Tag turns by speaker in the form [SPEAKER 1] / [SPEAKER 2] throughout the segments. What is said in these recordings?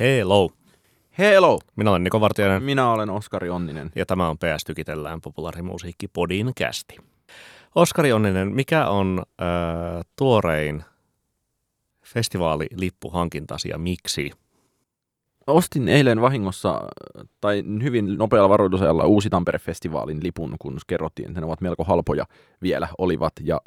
[SPEAKER 1] Hello.
[SPEAKER 2] Hello!
[SPEAKER 1] Minä olen Niko Vartijainen
[SPEAKER 2] Minä olen Oskari Onninen.
[SPEAKER 1] ja tämä on PS Tykitellään populaarimusiikki Podin kästi. Oskari Onninen, mikä on äh, tuorein festivaalilippuhankintasi ja miksi?
[SPEAKER 2] Ostin eilen vahingossa, tai hyvin nopealla varoitusajalla, Uusi Tampere-festivaalin lipun, kun kerrottiin, että ne ovat melko halpoja vielä olivat. Ja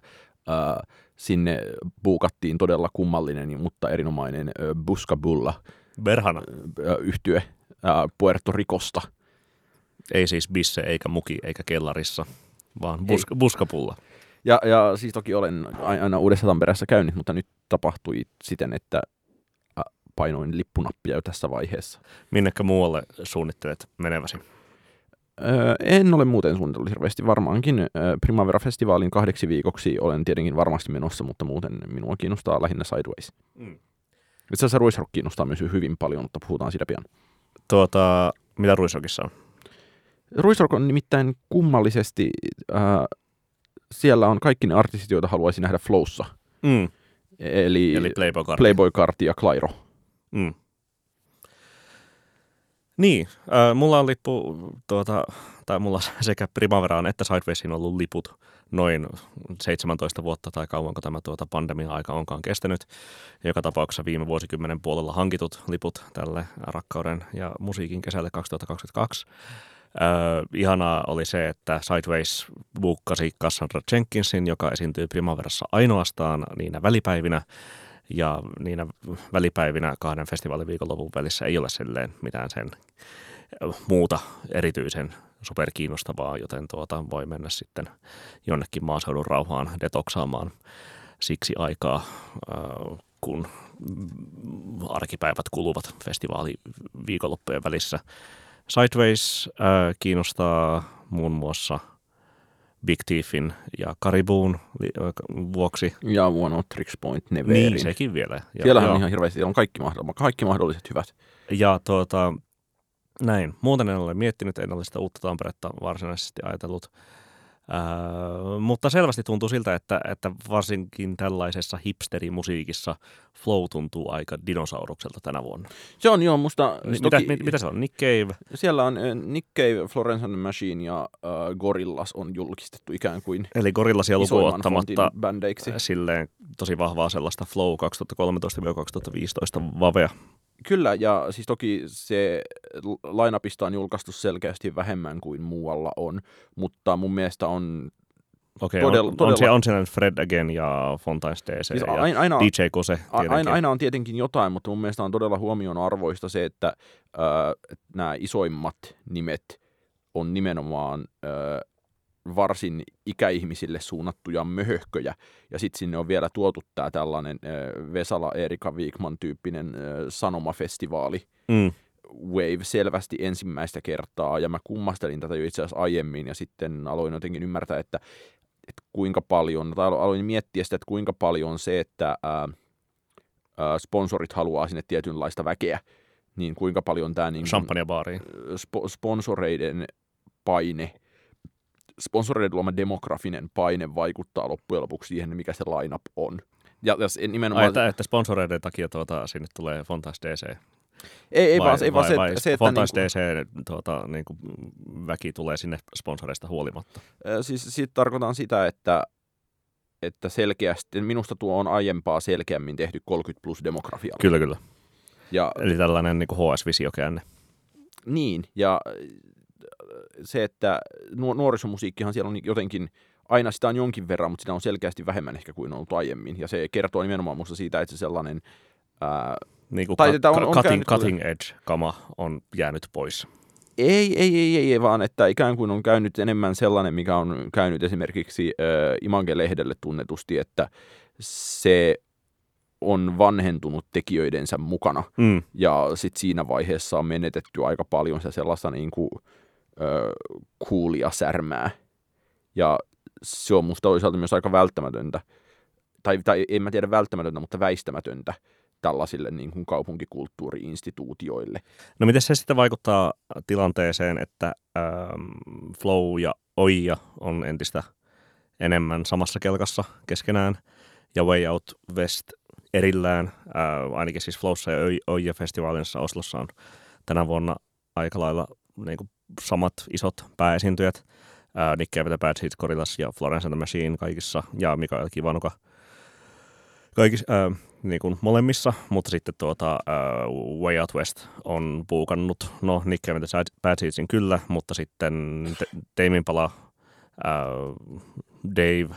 [SPEAKER 2] äh, sinne buukattiin todella kummallinen, mutta erinomainen äh, Buskabulla
[SPEAKER 1] Berhana.
[SPEAKER 2] yhtye Puerto Ricosta.
[SPEAKER 1] Ei siis bisse eikä muki eikä kellarissa, vaan buska, buskapulla.
[SPEAKER 2] Ja, ja siis toki olen aina Uudessa Tampereessa käynyt, mutta nyt tapahtui siten, että painoin lippunappia jo tässä vaiheessa.
[SPEAKER 1] Minnekä muualle suunnittelet meneväsi?
[SPEAKER 2] Öö, en ole muuten suunnitellut hirveästi. Varmaankin öö, Primavera-festivaalin kahdeksi viikoksi olen tietenkin varmasti menossa, mutta muuten minua kiinnostaa lähinnä Sideways.
[SPEAKER 1] Mm.
[SPEAKER 2] Itse asiassa Ruisrock kiinnostaa myös hyvin paljon, mutta puhutaan siitä pian.
[SPEAKER 1] Tuota, mitä Ruisokissa on?
[SPEAKER 2] Ruisrock on nimittäin kummallisesti, äh, siellä on kaikki ne artistit, joita haluaisin nähdä Flowssa.
[SPEAKER 1] Mm.
[SPEAKER 2] Eli,
[SPEAKER 1] Eli Playboy Card.
[SPEAKER 2] Playboy ja Clairo.
[SPEAKER 1] Mm. Niin, äh, mulla on lippu, tuota, tai mulla sekä Primaveraan että Sidewaysiin on ollut liput noin 17 vuotta tai kauanko tämä tuota pandemia-aika onkaan kestänyt. Joka tapauksessa viime vuosikymmenen puolella hankitut liput tälle rakkauden ja musiikin kesälle 2022. Öö, ihanaa oli se, että Sideways buukkasi Cassandra Jenkinsin, joka esiintyy Primaverassa ainoastaan niinä välipäivinä. Ja niinä välipäivinä kahden festivaaliviikonlopun välissä ei ole silleen mitään sen muuta erityisen superkiinnostavaa, joten tuota voi mennä sitten jonnekin maaseudun rauhaan detoksaamaan siksi aikaa, kun arkipäivät kuluvat festivaaliviikonloppujen välissä. Sideways äh, kiinnostaa muun muassa Big Thiefin ja Karibuun vuoksi.
[SPEAKER 2] Ja of Tricks Point Neverin.
[SPEAKER 1] Niin, sekin vielä. Ja,
[SPEAKER 2] Siellä on ihan hirveästi, on kaikki, mahdolliset, kaikki mahdolliset hyvät.
[SPEAKER 1] Ja tuota, näin. Muuten en ole miettinyt, en ole sitä uutta Tamperetta varsinaisesti ajatellut. Ää, mutta selvästi tuntuu siltä, että, että varsinkin tällaisessa hipsterimusiikissa flow tuntuu aika dinosaurukselta tänä vuonna.
[SPEAKER 2] Se on joo, musta...
[SPEAKER 1] Ni-
[SPEAKER 2] toki-
[SPEAKER 1] Mitä, mit, mitä se on? Nick Cave?
[SPEAKER 2] Siellä on äh, Nick Cave, Florence and the Machine ja äh, Gorillaz on julkistettu ikään kuin
[SPEAKER 1] Eli Gorillasia lukuun ottamatta
[SPEAKER 2] bändeiksi.
[SPEAKER 1] silleen tosi vahvaa sellaista flow 2013-2015 vavea.
[SPEAKER 2] Kyllä, ja siis toki se lainapista on julkaistu selkeästi vähemmän kuin muualla on, mutta mun mielestä on...
[SPEAKER 1] Okei,
[SPEAKER 2] Todella-
[SPEAKER 1] on,
[SPEAKER 2] todella-
[SPEAKER 1] on, siellä, on siellä Fred Again ja Fontaines DC
[SPEAKER 2] Siis
[SPEAKER 1] ja
[SPEAKER 2] aina, aina,
[SPEAKER 1] DJ Kose tietenkin.
[SPEAKER 2] aina, aina on tietenkin jotain, mutta mun mielestä on todella huomion arvoista se, että äh, nämä isoimmat nimet on nimenomaan äh, varsin ikäihmisille suunnattuja möhöhköjä. Ja sitten sinne on vielä tuotu tämä tällainen Vesala Erika Wigman tyyppinen sanomafestivaali,
[SPEAKER 1] Mm.
[SPEAKER 2] Wave selvästi ensimmäistä kertaa, ja mä kummastelin tätä jo itse asiassa aiemmin, ja sitten aloin jotenkin ymmärtää, että, että kuinka paljon, tai alo- aloin miettiä sitä, että kuinka paljon se, että ää, ää, sponsorit haluaa sinne tietynlaista väkeä, niin kuinka paljon tämä niin
[SPEAKER 1] Champagnebaariin.
[SPEAKER 2] spo, sponsoreiden paine, sponsoreiden luoma demografinen paine vaikuttaa loppujen lopuksi siihen, mikä se lineup on. Ja, ja nimenomaan...
[SPEAKER 1] Ai, että, että sponsoreiden takia tuota, sinne tulee Fontaines DC.
[SPEAKER 2] ei, ei
[SPEAKER 1] vai,
[SPEAKER 2] vaan, ei vaan
[SPEAKER 1] vai,
[SPEAKER 2] se,
[SPEAKER 1] vai
[SPEAKER 2] että, se, että
[SPEAKER 1] Fontaines
[SPEAKER 2] niinku-
[SPEAKER 1] DC tuota, niin kuin, väki tulee sinne sponsoreista huolimatta.
[SPEAKER 2] Siis siitä tarkoitan sitä, että, että selkeästi, minusta tuo on aiempaa selkeämmin tehty 30 plus demografia.
[SPEAKER 1] Kyllä, kyllä.
[SPEAKER 2] Ja
[SPEAKER 1] Eli tällainen niin HS-visiokäänne.
[SPEAKER 2] niin, ja se, että nuo- nuorisomusiikkihan siellä on jotenkin, aina sitä on jonkin verran, mutta sitä on selkeästi vähemmän ehkä kuin on ollut aiemmin. Ja se kertoo nimenomaan musta siitä, että se sellainen, ää,
[SPEAKER 1] Niin kuin
[SPEAKER 2] Tai
[SPEAKER 1] ka-
[SPEAKER 2] on- on
[SPEAKER 1] cutting, cutting edge-kama on jäänyt pois.
[SPEAKER 2] ei, ei, ei, ei, ei, vaan että ikään kuin on käynyt enemmän sellainen, mikä on käynyt esimerkiksi ää, Imange-lehdelle tunnetusti, että se on vanhentunut tekijöidensä mukana.
[SPEAKER 1] Mm.
[SPEAKER 2] Ja sitten siinä vaiheessa on menetetty aika paljon se sellaista niin kuin, coolia särmää. Ja se on musta toisaalta myös aika välttämätöntä, tai, tai en mä tiedä välttämätöntä, mutta väistämätöntä tällaisille niin kuin kaupunkikulttuuriinstituutioille.
[SPEAKER 1] No miten se sitten vaikuttaa tilanteeseen, että ähm, Flow ja Oija on entistä enemmän samassa kelkassa keskenään ja Way Out West erillään. Ää, ainakin siis Flowssa ja Oija-festivaalissa Oslossa on tänä vuonna aika lailla niin kuin samat isot pääesiintyjät. Ää, Nick Cave, Bad Seeds, Gorillaz ja Florence and the Machine kaikissa ja Mikael Kivanuka kaikissa, ää, niin kuin molemmissa, mutta sitten tuota, ää, Way Out West on puukannut, no Nick Cave Bad Seedsin kyllä, mutta sitten Teimin pala ää, Dave,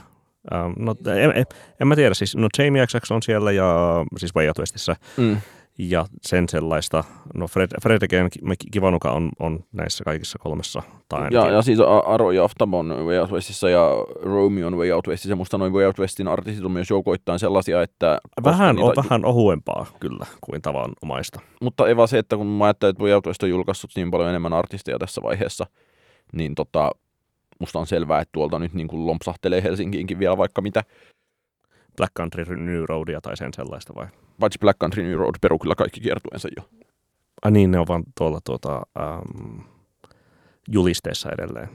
[SPEAKER 1] ää, no en, en, en, mä tiedä, siis no Jamie XX on siellä ja siis Way Out Westissä, mm ja sen sellaista, no Fred, Fredriken Kivanuka on, on näissä kaikissa kolmessa.
[SPEAKER 2] Tai ja, ja siis Aro ja Aftamon Way Out Westissa ja Romeo on Way Out Westissa. Musta noin Way Out Westin artistit on myös joukoittain sellaisia, että...
[SPEAKER 1] Vähän, niitä... on vähän ohuempaa kyllä kuin tavanomaista.
[SPEAKER 2] Mutta Eva se, että kun mä ajattelen, että Way Out West on julkaissut niin paljon enemmän artisteja tässä vaiheessa, niin tota, musta on selvää, että tuolta nyt niin kuin lompsahtelee Helsinkiinkin vielä vaikka mitä.
[SPEAKER 1] Black Country New Roadia tai sen sellaista vai?
[SPEAKER 2] Paitsi Black Country New Road peru kyllä kaikki kiertueensa jo.
[SPEAKER 1] Ai niin, ne on vaan tuolla tuota, ähm, julisteessa edelleen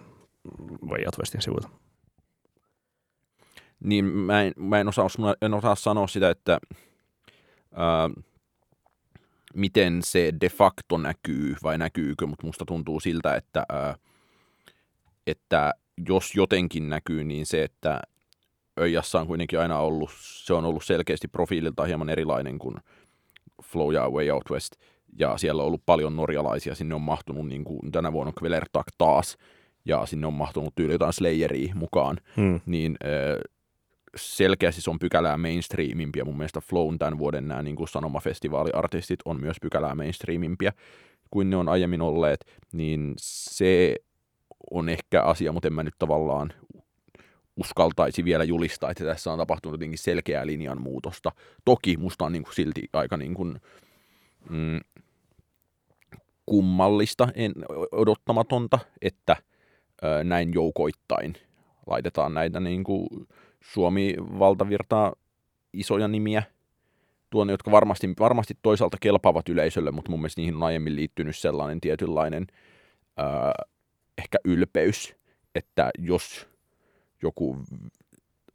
[SPEAKER 1] Way Out Westin sivuilla.
[SPEAKER 2] Niin mä en, mä en, osaa, en osaa sanoa sitä, että äh, miten se de facto näkyy vai näkyykö, mutta musta tuntuu siltä, että, äh, että jos jotenkin näkyy, niin se, että Öijassa on kuitenkin aina ollut, se on ollut selkeästi profiililta hieman erilainen kuin Flow ja Way Out West, ja siellä on ollut paljon norjalaisia, sinne on mahtunut niin kuin tänä vuonna Kvelertak taas, ja sinne on mahtunut tyyli jotain Slayeria mukaan, hmm. niin selkeästi se on pykälää mainstreamimpiä. Mun mielestä Flown tämän vuoden nämä niin Sanoma-festivaaliartistit on myös pykälää mainstreamimpiä kuin ne on aiemmin olleet, niin se on ehkä asia, mutta en mä nyt tavallaan uskaltaisi vielä julistaa, että tässä on tapahtunut jotenkin selkeää linjan muutosta. Toki musta on niin kuin silti aika niin kuin, mm, kummallista, en, odottamatonta, että ö, näin joukoittain laitetaan näitä niin kuin Suomi-valtavirtaa isoja nimiä tuonne, jotka varmasti, varmasti toisaalta kelpaavat yleisölle, mutta mun mielestä niihin on aiemmin liittynyt sellainen tietynlainen ö, ehkä ylpeys, että jos joku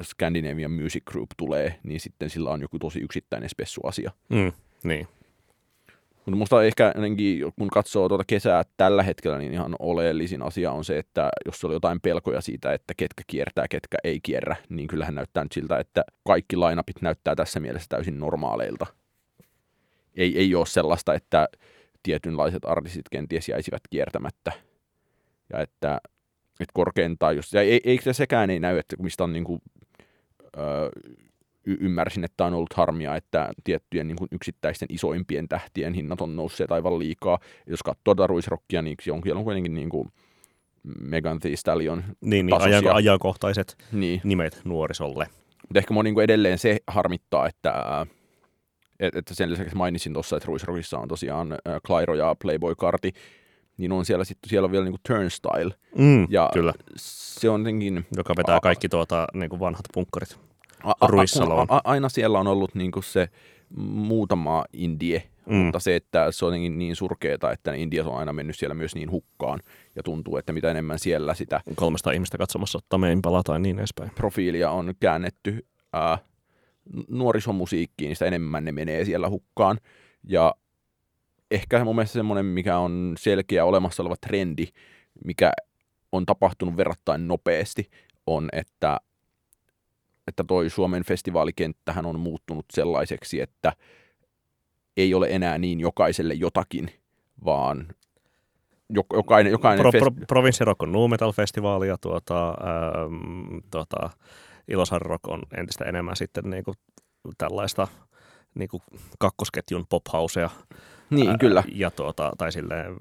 [SPEAKER 2] Scandinavian Music Group tulee, niin sitten sillä on joku tosi yksittäinen spessuasia.
[SPEAKER 1] Mm, niin.
[SPEAKER 2] Mutta musta ehkä kun katsoo tuota kesää tällä hetkellä, niin ihan oleellisin asia on se, että jos oli jotain pelkoja siitä, että ketkä kiertää, ketkä ei kierrä, niin kyllähän näyttää nyt siltä, että kaikki lainapit näyttää tässä mielessä täysin normaaleilta. Ei, ei ole sellaista, että tietynlaiset artistit kenties jäisivät kiertämättä. Ja että että korkeintaan just, ja ei, eikö sekään ei näy, että mistä on niin kuin, öö, y- ymmärsin, että on ollut harmia, että tiettyjen niin kuin yksittäisten isoimpien tähtien hinnat on nousseet aivan liikaa. Jos katsoo tuota ruisrokkia, niin on, on kuitenkin niin kuin Megan Thee Stallion
[SPEAKER 1] Niin, niin ajan, ajankohtaiset niin. nimet nuorisolle.
[SPEAKER 2] Mutta ehkä mua niin kuin edelleen se harmittaa, että, että sen lisäksi mainitsin tuossa, että Ruisrockissa on tosiaan Clairo ja Playboy Karti, niin on siellä sitten siellä on vielä niinku Turnstile.
[SPEAKER 1] Mm, ja kyllä.
[SPEAKER 2] Se on jotenkin...
[SPEAKER 1] Joka vetää a- kaikki tuota, niinku vanhat punkkarit a- a-
[SPEAKER 2] a- a- aina siellä on ollut niinku se muutama indie, mm. mutta se, että se on jotenkin niin surkeeta, että ne indiat on aina mennyt siellä myös niin hukkaan ja tuntuu, että mitä enemmän siellä sitä...
[SPEAKER 1] 300 ihmistä katsomassa Tameen palaa tai niin edespäin.
[SPEAKER 2] Profiilia on käännetty ää, nuorisomusiikkiin, niin sitä enemmän ne menee siellä hukkaan. Ja ehkä mun mielestä semmoinen, mikä on selkeä olemassa oleva trendi, mikä on tapahtunut verrattain nopeasti, on, että, että toi Suomen festivaalikenttähän on muuttunut sellaiseksi, että ei ole enää niin jokaiselle jotakin, vaan jokainen... jokainen
[SPEAKER 1] pro, pro, Province Rock on Nu Metal-festivaali ja tuota, ähm, tuota, Ilosaari Rock on entistä enemmän sitten niinku tällaista niinku kakkosketjun pop-housea
[SPEAKER 2] niin, ää, kyllä.
[SPEAKER 1] Ja tuota, tai silleen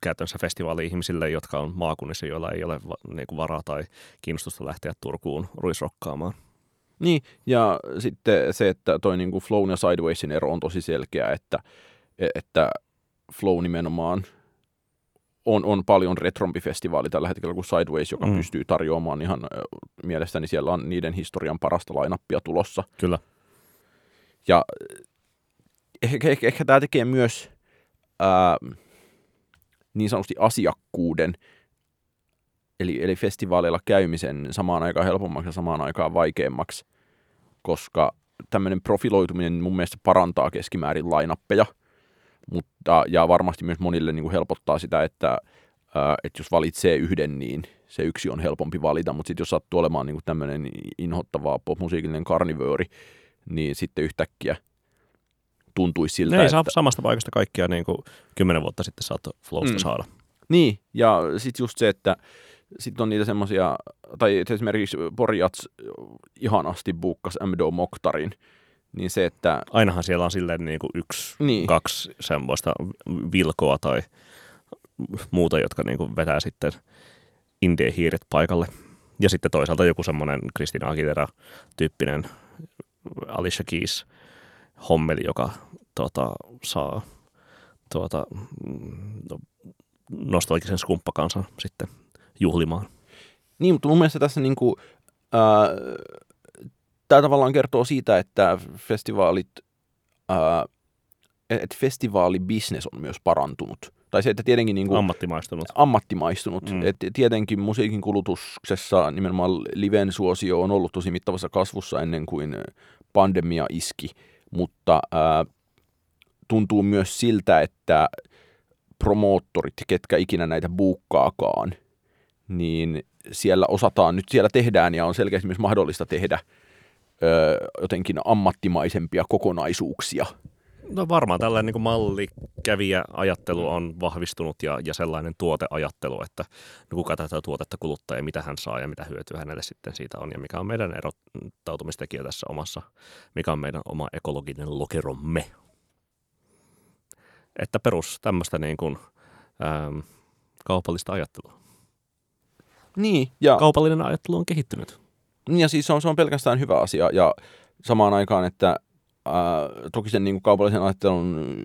[SPEAKER 1] käytännössä festivaali-ihmisille, jotka on maakunnissa, joilla ei ole niin kuin varaa tai kiinnostusta lähteä Turkuun ruisrokkaamaan.
[SPEAKER 2] Niin, ja sitten se, että toi niin kuin Flown ja Sidewaysin ero on tosi selkeä, että, että Flow nimenomaan on, on paljon retrompi festivaali tällä hetkellä kuin Sideways, joka mm. pystyy tarjoamaan ihan mielestäni siellä on niiden historian parasta lainappia tulossa.
[SPEAKER 1] Kyllä.
[SPEAKER 2] Ja ehkä, ehkä, ehkä tämä tekee myös ää, niin sanotusti asiakkuuden, eli, eli festivaaleilla käymisen samaan aikaan helpommaksi ja samaan aikaan vaikeammaksi, koska tämmöinen profiloituminen mun mielestä parantaa keskimäärin lainappeja, mutta, ja varmasti myös monille niin kuin helpottaa sitä, että, ää, että jos valitsee yhden, niin se yksi on helpompi valita, mutta sitten jos sattuu olemaan niin kuin tämmöinen inhottava popmusiikillinen karnivööri, niin sitten yhtäkkiä tuntuisi siltä,
[SPEAKER 1] Ne ei
[SPEAKER 2] että...
[SPEAKER 1] samasta paikasta kaikkia niin kuin kymmenen vuotta sitten saattoi Flowsta
[SPEAKER 2] Mm.
[SPEAKER 1] saada.
[SPEAKER 2] Niin, ja sitten just se, että sitten on niitä semmoisia, tai esimerkiksi Porjats ihanasti buukkas MDO Moktarin, niin se, että
[SPEAKER 1] Ainahan siellä on silleen niin kuin yksi,
[SPEAKER 2] Niin.
[SPEAKER 1] kaksi semmoista vilkoa tai muuta, jotka niin kuin vetää sitten indie-hiiret paikalle. Ja sitten toisaalta joku semmoinen Kristina Aguilera-tyyppinen Alicia Keys hommeli, joka tota, saa tuota, mm, no, nostalgisen skumppakansan sitten juhlimaan.
[SPEAKER 2] Niin, mutta mun mielestä tässä niinku, tämä tavallaan kertoo siitä, että festivaalit, ää, että festivaalibisnes on myös parantunut. Tai se, että tietenkin niinku,
[SPEAKER 1] Ammattimaistunut.
[SPEAKER 2] ammattimaistunut.
[SPEAKER 1] Mm.
[SPEAKER 2] Mm. Et tietenkin musiikin kulutuksessa nimenomaan liven suosio on ollut tosi mittavassa kasvussa ennen kuin pandemia iski, mutta tuntuu myös siltä, että promoottorit, ketkä ikinä näitä buukkaakaan, niin siellä osataan, nyt siellä tehdään ja on selkeästi myös mahdollista tehdä jotenkin ammattimaisempia kokonaisuuksia.
[SPEAKER 1] No varmaan tällainen niin mallikävijä ajattelu on vahvistunut ja, ja sellainen tuoteajattelu, että no kuka tätä tuotetta kuluttaa ja mitä hän saa ja mitä hyötyä hänelle sitten siitä on ja mikä on meidän erottautumistekijä tässä omassa, mikä on meidän oma ekologinen lokeromme. Että perus tämmöistä niin kuin, ähm, kaupallista ajattelua.
[SPEAKER 2] Niin, ja
[SPEAKER 1] Kaupallinen ajattelu on kehittynyt.
[SPEAKER 2] Niin ja siis se on, se on pelkästään hyvä asia ja samaan aikaan, että ää, toki sen niin kuin kaupallisen ajattelun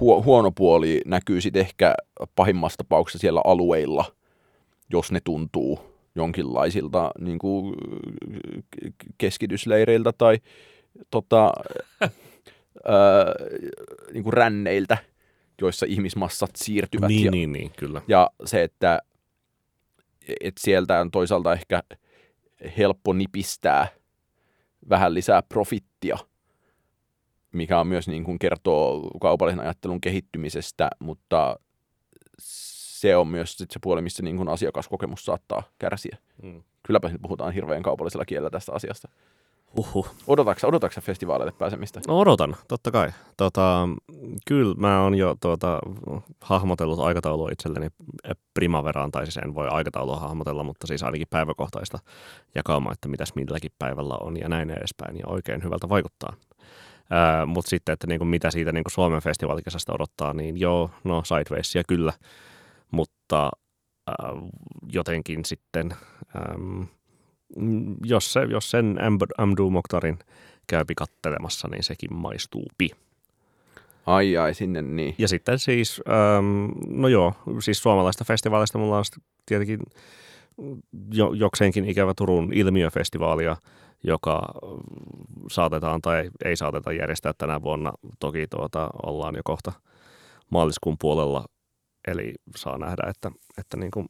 [SPEAKER 2] huo, huono puoli näkyy sitten ehkä pahimmassa tapauksessa siellä alueilla, jos ne tuntuu jonkinlaisilta niin kuin keskitysleireiltä tai tota, ää, niin kuin ränneiltä, joissa ihmismassat siirtyvät.
[SPEAKER 1] Niin,
[SPEAKER 2] ja,
[SPEAKER 1] niin, niin, kyllä.
[SPEAKER 2] ja se, että et sieltä on toisaalta ehkä helppo nipistää vähän lisää profittia, mikä on myös niin kuin kertoo kaupallisen ajattelun kehittymisestä, mutta se on myös sit se puoli, missä niin kuin asiakaskokemus saattaa kärsiä.
[SPEAKER 1] Mm.
[SPEAKER 2] Kylläpä nyt puhutaan hirveän kaupallisella kielellä tästä asiasta.
[SPEAKER 1] Uhuh.
[SPEAKER 2] Odotatko, odotatko festivaaleille pääsemistä?
[SPEAKER 1] No odotan, totta kai. Tota, kyllä mä oon jo tuota, hahmotellut aikataulua itselleni primaveraan, tai siis en voi aikataulua hahmotella, mutta siis ainakin päiväkohtaista jakaumaa, että mitäs milläkin päivällä on ja näin edespäin, ja oikein hyvältä vaikuttaa. Mutta sitten, että niinku, mitä siitä niinku Suomen festivaalikesästä odottaa, niin joo, no Sidewaysia kyllä, mutta ää, jotenkin sitten, äm, jos, se, jos sen Amd- Amdu Mokhtarin käypi kattelemassa, niin sekin maistuupi.
[SPEAKER 2] Ai ai, sinne niin.
[SPEAKER 1] Ja sitten siis, äm, no joo, siis suomalaista festivaalista mulla on tietenkin jo, jokseenkin ikävä Turun ilmiöfestivaalia, joka saatetaan tai ei saateta järjestää tänä vuonna. Toki tuota, ollaan jo kohta maaliskuun puolella, eli saa nähdä, että, että niin kuin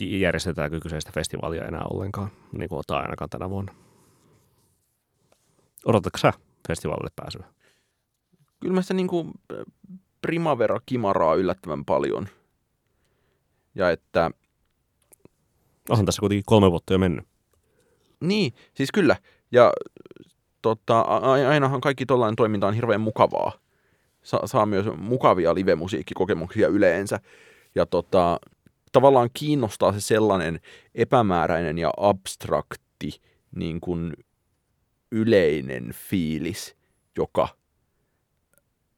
[SPEAKER 1] järjestetäänkö kyseistä festivaalia enää ollenkaan, niin kuin tai ainakaan tänä vuonna. Odotatko sä festivaalille pääsyä?
[SPEAKER 2] Kyllä mä sitä niin kuin Primavera kimaraa yllättävän paljon. Ja että
[SPEAKER 1] Onhan tässä kuitenkin kolme vuotta jo mennyt.
[SPEAKER 2] Niin, siis kyllä. Ja tota, ainahan kaikki tollainen toiminta on hirveän mukavaa. Sa- saa myös mukavia live-musiikkikokemuksia yleensä. Ja tota, tavallaan kiinnostaa se sellainen epämääräinen ja abstrakti niin kuin yleinen fiilis, joka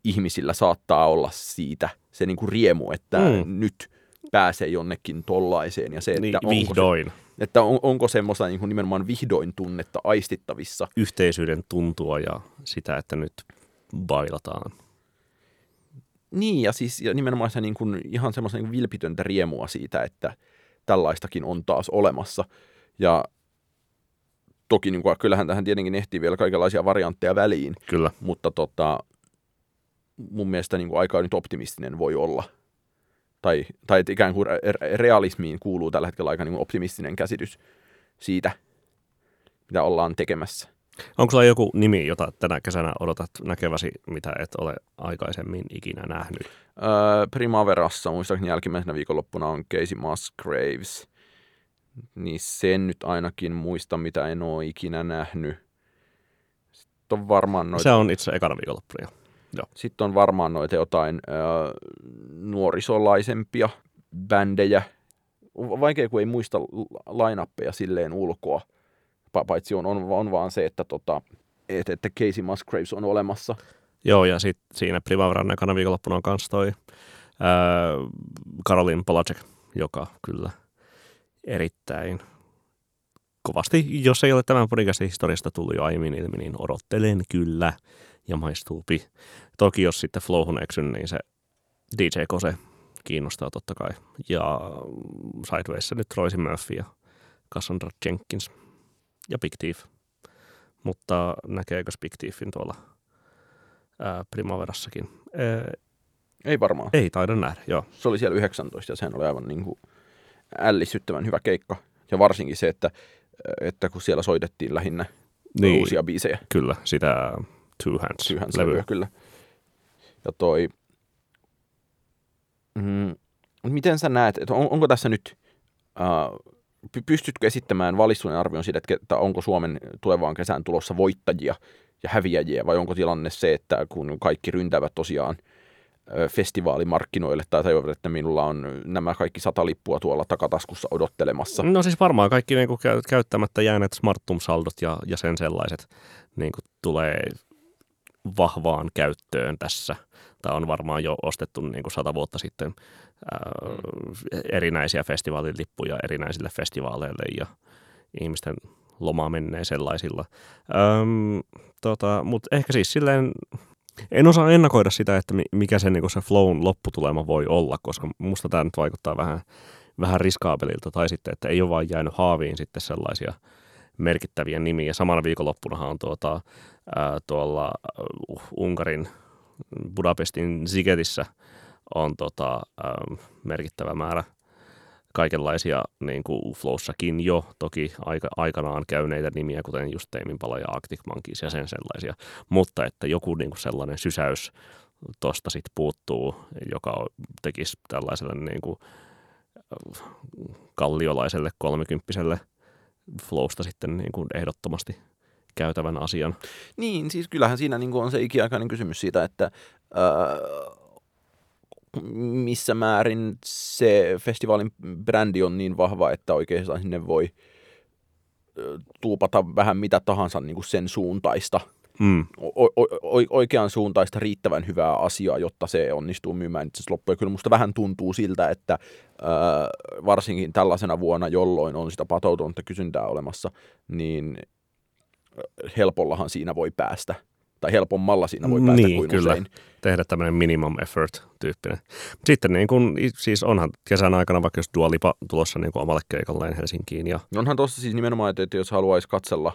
[SPEAKER 2] ihmisillä saattaa olla siitä. Se niin kuin riemu, että
[SPEAKER 1] mm.
[SPEAKER 2] nyt pääsee jonnekin tollaiseen. Ja se, että
[SPEAKER 1] Niin,
[SPEAKER 2] onko se,
[SPEAKER 1] vihdoin.
[SPEAKER 2] että on, onko semmoista niin kuin nimenomaan vihdoin tunnetta aistittavissa.
[SPEAKER 1] Yhteisyyden tuntua ja sitä, että nyt bailataan.
[SPEAKER 2] Niin, ja siis ja nimenomaan se niin kuin, ihan semmoista niin kuin vilpitöntä riemua siitä, että tällaistakin on taas olemassa. Ja toki niin kuin, kyllähän tähän tietenkin ehtii vielä kaikenlaisia variantteja väliin,
[SPEAKER 1] Kyllä.
[SPEAKER 2] mutta tota, mun mielestä niin kuin, aika nyt optimistinen voi olla. Tai, tai että ikään kuin re- realismiin kuuluu tällä hetkellä aika niin optimistinen käsitys siitä, mitä ollaan tekemässä.
[SPEAKER 1] Onko sulla joku nimi, jota tänä kesänä odotat näkeväsi, mitä et ole aikaisemmin ikinä nähnyt?
[SPEAKER 2] Öö, Primaverassa muistaakseni jälkimmäisenä viikonloppuna on Casey Musgraves. Niin sen nyt ainakin muista, mitä en ole ikinä nähnyt. Sitten on varmaan noita,
[SPEAKER 1] Se on itse ekana viikonloppuna. jo.
[SPEAKER 2] Sitten on varmaan noita jotain öö, nuorisolaisempia bändejä. Vaikea, kun ei muista lainappeja silleen ulkoa. Pa- Paitsi on, on, on vaan se, että, tota, et, että Casey Musgraves on olemassa.
[SPEAKER 1] Joo, ja sitten siinä Primaveran ekana viikonloppuna on kanssa toi ää, Karolin Polacek, joka kyllä erittäin kovasti, jos ei ole tämän podcastin historiasta tullut jo aiemmin ilmi, niin odottelen kyllä ja maistuupi. Toki jos sitten Flowhun eksyn, niin se DJ Kose kiinnostaa totta kai. Ja Sidewayssa nyt Royce Murphy ja Cassandra Jenkins ja Big Thief. Mutta näkeekö Big Thiefin tuolla ää, Primaverassakin? Ää,
[SPEAKER 2] Ei varmaan.
[SPEAKER 1] ei taida nähdä, joo.
[SPEAKER 2] Se oli siellä 19 ja sehän oli aivan niin kuin ällistyttävän hyvä keikka. Ja varsinkin se, että, että kun siellä soitettiin lähinnä
[SPEAKER 1] Niin.
[SPEAKER 2] uusia biisejä.
[SPEAKER 1] Kyllä, sitä Two Hands,
[SPEAKER 2] Syyhän
[SPEAKER 1] levyä.
[SPEAKER 2] levyä kyllä. Ja toi, mm, miten sä näet, että on, onko tässä nyt, äh, py- pystytkö esittämään valistuneen arvion siitä, että, onko Suomen tulevaan kesään tulossa voittajia ja häviäjiä, vai onko tilanne se, että kun kaikki ryntävät tosiaan festivaalimarkkinoille tai tajuavat, että minulla on nämä kaikki sata lippua tuolla takataskussa odottelemassa.
[SPEAKER 1] No siis varmaan kaikki niin kuin käyttämättä jääneet Smartum-saldot ja, ja sen sellaiset niin kuin tulee vahvaan käyttöön tässä. Tämä on varmaan jo ostettu niin kuin sata vuotta sitten ää, erinäisiä festivaalilippuja erinäisille festivaaleille ja ihmisten loma menee sellaisilla. Öm, tota, Mutta ehkä siis silleen, en osaa ennakoida sitä, että mi- mikä se, niin se flown lopputulema voi olla, koska musta tämä nyt vaikuttaa vähän, vähän riskaapelilta, tai sitten, että ei ole vaan jäänyt haaviin sitten sellaisia merkittäviä nimiä. Samana viikonloppunahan on tuota, ää, tuolla uh, Unkarin Budapestin Zigetissä on tota, ää, merkittävä määrä kaikenlaisia niin kuin Flowssakin jo toki aika, aikanaan käyneitä nimiä, kuten just Teiminpala ja Arctic Monkeys ja sen sellaisia. Mutta että joku niin kuin sellainen sysäys tuosta sitten puuttuu, joka tekisi tällaiselle niin kuin kalliolaiselle kolmekymppiselle Flowsta sitten niin kuin ehdottomasti käytävän asian.
[SPEAKER 2] Niin, siis kyllähän siinä niin on se ikiaikainen kysymys siitä, että ää, missä määrin se festivaalin brändi on niin vahva, että oikeastaan sinne voi ö, tuupata vähän mitä tahansa niin kuin sen suuntaista,
[SPEAKER 1] Mm.
[SPEAKER 2] o- o- oikean suuntaista riittävän hyvää asiaa, jotta se onnistuu myymään itse loppuun. Ja kyllä musta vähän tuntuu siltä, että ää, varsinkin tällaisena vuonna, jolloin on sitä patoutunutta kysyntää olemassa, niin helpollahan siinä voi päästä. Tai helpommalla siinä voi päästä
[SPEAKER 1] Niin,
[SPEAKER 2] kuin
[SPEAKER 1] kyllä.
[SPEAKER 2] usein.
[SPEAKER 1] tehdä tämmöinen minimum effort tyyppinen. Sitten niin kun, siis onhan kesän aikana vaikka jos Dua Lipa tulossa niin kuin omalle keikalleen Helsinkiin ja
[SPEAKER 2] Onhan tuossa siis nimenomaan, että jos haluaisi katsella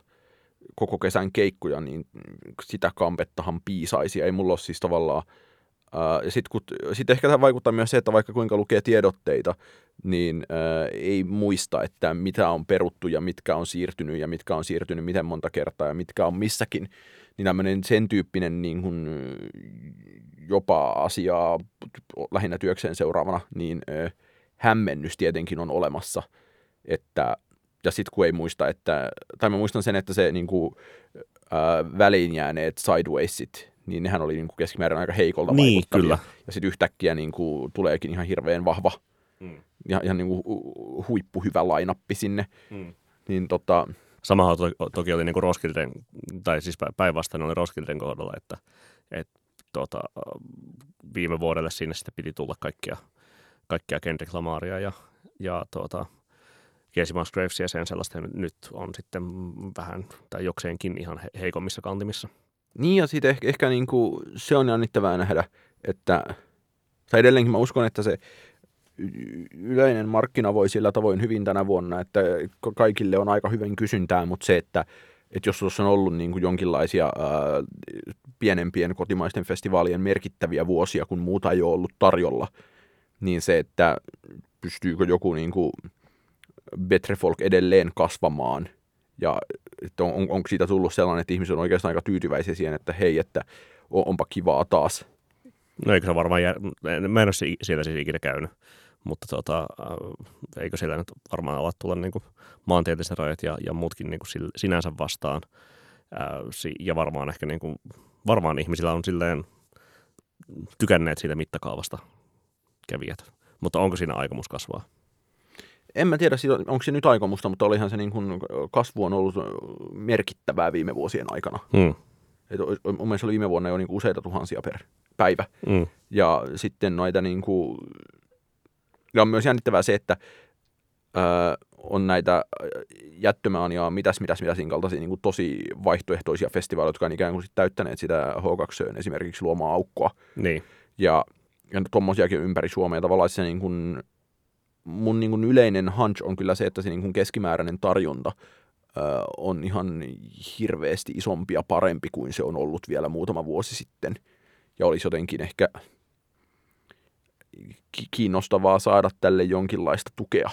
[SPEAKER 2] koko kesän keikkoja, niin sitä kampettahan piisaisi. Ei mulla ole siis tavallaan... Ja sitten sit ehkä tähän vaikuttaa myös se, että vaikka kuinka lukee tiedotteita, niin ää, ei muista, että mitä on peruttu ja mitkä on siirtynyt ja mitkä on siirtynyt miten monta kertaa ja mitkä on missäkin. Niin tämmöinen sen tyyppinen niin kuin, jopa asiaa lähinnä työkseen seuraavana, niin ää, hämmennys tietenkin on olemassa. Että ja sitten kun ei muista, että, tai mä muistan sen, että se niin kuin, ää, väliin jääneet sidewaysit, niin nehän oli niin kuin keskimäärin aika heikolta
[SPEAKER 1] Niin,
[SPEAKER 2] vaikuttavia.
[SPEAKER 1] kyllä.
[SPEAKER 2] Ja sitten yhtäkkiä niin kuin, tuleekin ihan hirveän vahva
[SPEAKER 1] Mm.
[SPEAKER 2] ja ihan niin kuin hu- huippuhyvä lainappi sinne.
[SPEAKER 1] Mm.
[SPEAKER 2] Niin tota,
[SPEAKER 1] Samahan to, toki oli niin kuin Roskilden, tai siis pä- päinvastoin oli Roskilden kohdalla, että et, tota, viime vuodelle sinne sitten piti tulla kaikkia, kaikkia Kendrick Lamaria ja, ja tuota, Casey Musgravesia ja sen sellaista. Nyt on sitten vähän, tai jokseenkin ihan he- heikommissa kantimissa.
[SPEAKER 2] Niin ja sitten ehkä, ehkä niin kuin, se on jännittävää nähdä, että tai edelleenkin mä uskon, että se yleinen markkina voi sillä tavoin hyvin tänä vuonna, että ka- kaikille on aika hyvin kysyntää, mutta se, että, että jos tuossa on ollut niin kuin jonkinlaisia ää, pienempien kotimaisten festivaalien merkittäviä vuosia, kun muuta ei ole ollut tarjolla, niin se, että pystyykö joku niin kuin Betre Folk edelleen kasvamaan ja että on, on, onko siitä tullut sellainen, että ihmiset on oikeastaan aika tyytyväisiä siihen, että hei, että onpa kivaa taas.
[SPEAKER 1] No eikö se varmaan, jär... mä en ole siellä siis ikinä käynyt, mutta tota, äh, eikö siellä nyt varmaan ala tulla niin maantieteelliset rajat ja, ja muutkin niin sinänsä vastaan. Äh, ja varmaan ehkä niin kuin, varmaan ihmisillä on silleen tykänneet siitä mittakaavasta kävijät. Mutta onko siinä aikomus kasvaa?
[SPEAKER 2] En mä tiedä, onko se nyt aikomusta, mutta olihan se niin kuin, kasvu on ollut merkittävää viime vuosien aikana. Hmm. Et mun mielestä oli viime vuonna jo niin kuin useita tuhansia per päivä. Hmm. Ja sitten noita niin kuin, ja on myös jännittävää se, että öö, on näitä jättömään ja mitäs, mitäs, mitäs kaltaisia niin kuin tosi vaihtoehtoisia festivaaleja, jotka on ikään kuin sit täyttäneet sitä H2 esimerkiksi luomaa aukkoa.
[SPEAKER 1] Niin.
[SPEAKER 2] Ja, ja tuommoisiakin ympäri Suomea. Tavallaan se niin kuin, mun niin kuin yleinen hunch on kyllä se, että se niin kuin keskimääräinen tarjonta on ihan hirveästi isompi ja parempi kuin se on ollut vielä muutama vuosi sitten. Ja olisi jotenkin ehkä kiinnostavaa saada tälle jonkinlaista tukea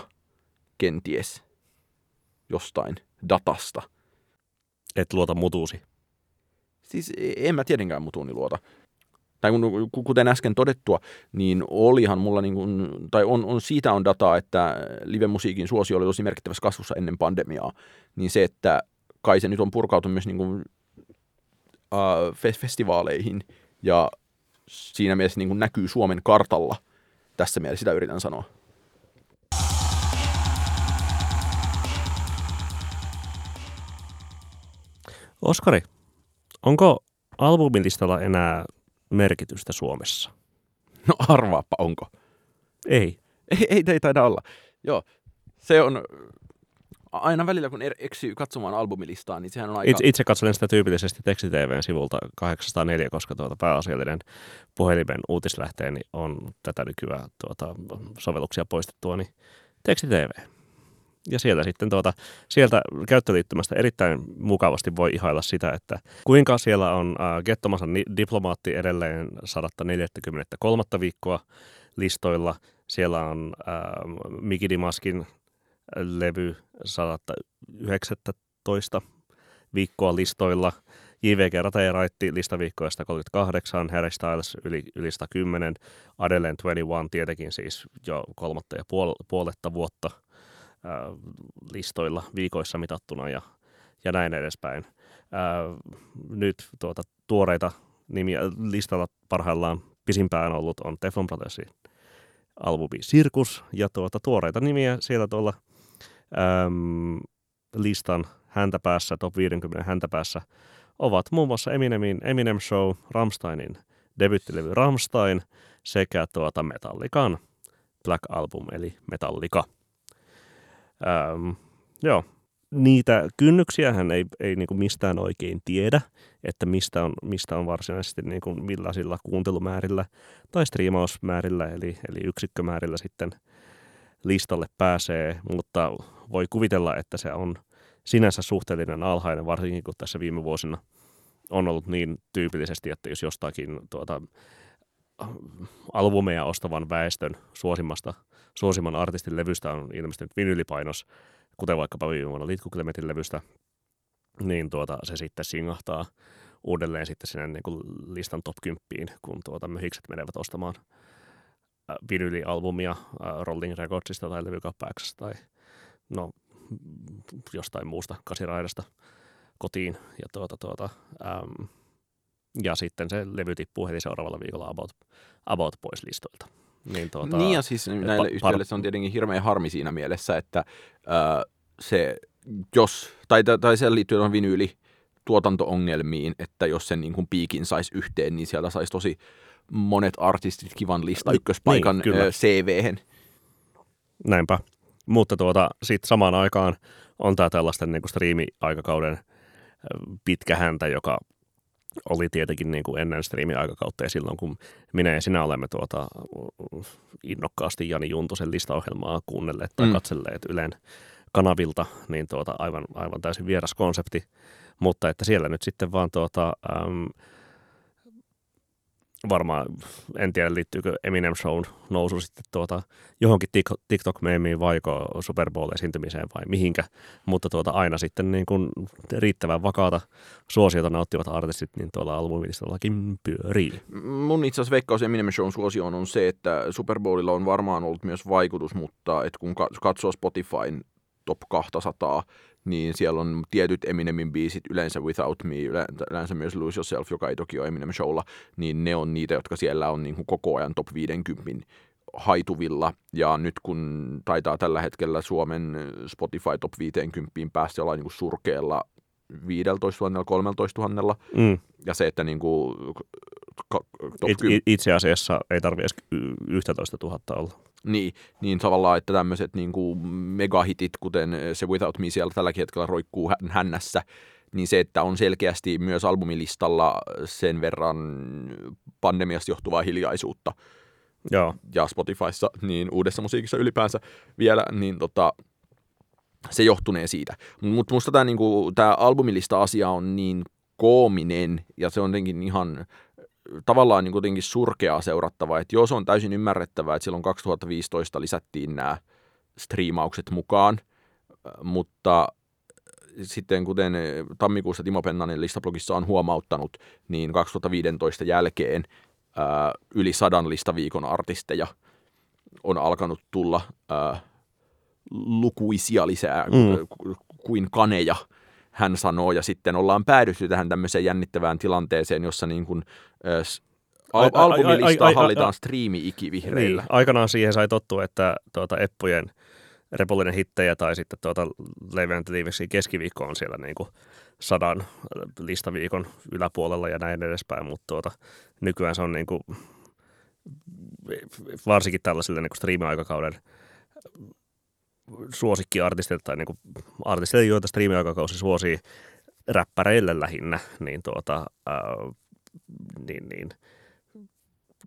[SPEAKER 2] kenties jostain datasta.
[SPEAKER 1] Et luota mutuusi.
[SPEAKER 2] Siis e, en mä tietenkään mutuuni luota tai kuten äsken todettua, niin olihan mulla, niin kuin, tai on, on, siitä on dataa, että live-musiikin suosio oli tosi merkittävässä kasvussa ennen pandemiaa, niin se, että kai se nyt on purkautunut myös niin kuin, uh, festivaaleihin, ja siinä mielessä niin kuin näkyy Suomen kartalla, tässä mielessä sitä yritän sanoa.
[SPEAKER 1] Oskari, onko albumilistalla enää merkitystä Suomessa?
[SPEAKER 2] No arvaappa, onko?
[SPEAKER 1] Ei.
[SPEAKER 2] Ei, ei, ei taida olla. Joo, se on aina välillä, kun eksyy katsomaan albumilistaa, niin sehän on aika...
[SPEAKER 1] Itse, itse katselen sitä tyypillisesti tekstitvn sivulta 804, koska tuota pääasiallinen puhelimen uutislähteeni on tätä nykyään tuota, sovelluksia poistettua, niin tekstitv. Ja sieltä sitten tuota, sieltä käyttöliittymästä erittäin mukavasti voi ihailla sitä, että kuinka siellä on äh, Gettomasan diplomaatti edelleen 143. viikkoa listoilla. Siellä on äh, Miki Dimaskin levy 119 viikkoa listoilla. JVG Rata ja Raitti listaviikkoja 138, Harry Styles yli, yli 110, Adelen 21 tietenkin siis jo kolmatta ja puol, puoletta vuotta – listoilla viikoissa mitattuna ja, ja näin edespäin. Ää, nyt tuota, tuoreita nimiä listalla parhaillaan pisimpään ollut on Teflon Brothersin albumi Sirkus ja tuota, tuoreita nimiä siellä tuolla äm, listan häntäpäässä, top 50 häntäpäässä ovat muun muassa Eminemin Eminem Show, Ramsteinin debyttilevy Ramstein sekä tuota Metallican Black Album eli Metallica. Ähm, joo, niitä kynnyksiä hän ei, ei niin kuin mistään oikein tiedä, että mistä on, mistä on varsinaisesti niin kuin millaisilla kuuntelumäärillä tai striimausmäärillä eli, eli yksikkömäärillä sitten listalle pääsee, mutta voi kuvitella, että se on sinänsä suhteellinen alhainen, varsinkin kun tässä viime vuosina on ollut niin tyypillisesti, että jos jostakin tuota, albumeja ostavan väestön suosimmasta, suosimman artistin levystä on ilmestynyt vinylipainos, kuten vaikkapa viime vuonna Litkuklemetin levystä, niin tuota, se sitten singahtaa uudelleen sitten sinne niin kuin listan top 10, kun tuota möhikset menevät ostamaan vinylialbumia Rolling Recordsista tai levykappaaksesta tai no, jostain muusta kasiraidasta kotiin. Ja tuota, tuota, äm, ja sitten se levy tippuu heti seuraavalla viikolla about, about pois listoilta.
[SPEAKER 2] Niin, tuota, niin ja siis näille pa- yhtiöille se on tietenkin hirveän harmi siinä mielessä, että ää, se, jos, tai, tai se liittyy tuohon vinyyli tuotanto-ongelmiin, että jos sen niin kuin piikin saisi yhteen, niin sieltä saisi tosi monet artistit kivan lista ykköspaikan niin, CV-hen.
[SPEAKER 1] Näinpä. Mutta tuota, sitten samaan aikaan on tämä tällaisten niin striimi-aikakauden pitkä häntä, joka oli tietenkin niin kuin ennen striimi-aikakautta ja silloin, kun minä ja sinä olemme tuota, innokkaasti Jani Juntusen listaohjelmaa kuunnelleet tai mm. katselleet Ylen kanavilta, niin tuota, aivan, aivan täysin vieras konsepti. Mutta että siellä nyt sitten vaan tuota, äm, varmaan, en tiedä liittyykö Eminem Shown nousu sitten tuota, johonkin TikTok-meemiin vaiko Super Bowl-esiintymiseen vai mihinkä, mutta tuota, aina sitten niin kuin riittävän vakaata suosiota nauttivat artistit, niin tuolla albumilistallakin pyörii.
[SPEAKER 2] Mun itse asiassa veikkaus Eminem Shown suosioon on se, että Super Bowlilla on varmaan ollut myös vaikutus, mutta että kun katsoo Spotifyn top 200, niin siellä on tietyt Eminemin biisit, yleensä Without Me, yleensä myös Lose Yourself, joka ei toki ole Eminem Showlla, niin ne on niitä, jotka siellä on niin kuin koko ajan top 50 haituvilla. Ja nyt kun taitaa tällä hetkellä Suomen Spotify top 50 päästä jollain niin kuin surkeella 15 000, 13 000. Mm. Ja se, että niin kuin,
[SPEAKER 1] top It, itse asiassa ei tarvitse edes 11 000 olla.
[SPEAKER 2] Niin, niin tavallaan, että tämmöiset niin kuin megahitit, kuten se Without Me siellä tälläkin hetkellä roikkuu hännässä, niin se, että on selkeästi myös albumilistalla sen verran pandemiasta johtuvaa hiljaisuutta,
[SPEAKER 1] Joo.
[SPEAKER 2] ja Spotifyssa, niin uudessa musiikissa ylipäänsä vielä, niin tota, se johtunee siitä. Mutta musta tämä niinku, albumilista asia on niin koominen, ja se on jotenkin ihan tavallaan niin kuitenkin surkeaa seurattavaa, että jos on täysin ymmärrettävää, että silloin 2015 lisättiin nämä striimaukset mukaan, mutta sitten kuten tammikuussa Timo Pennanen listablogissa on huomauttanut, niin 2015 jälkeen ää, yli sadan listaviikon artisteja on alkanut tulla ää, lukuisia lisää mm. kuin kaneja hän sanoo, ja sitten ollaan päädytty tähän tämmöiseen jännittävään tilanteeseen, jossa niin kuin, äh, al- albumilista hallitaan striimi-ikivihreillä.
[SPEAKER 1] Niin, aikanaan siihen sai tottua, että tuota, Eppujen repollinen hittejä tai sitten tuota Leviant keskiviikko on siellä niin kuin sadan listaviikon yläpuolella ja näin edespäin, mutta tuota, nykyään se on niin kuin, varsinkin tällaiselle niin striimi-aikakauden suosikkiartistit tai niin artisteille, joita striimiaikakausi suosii räppäreille lähinnä, niin, tuota, ää, niin, niin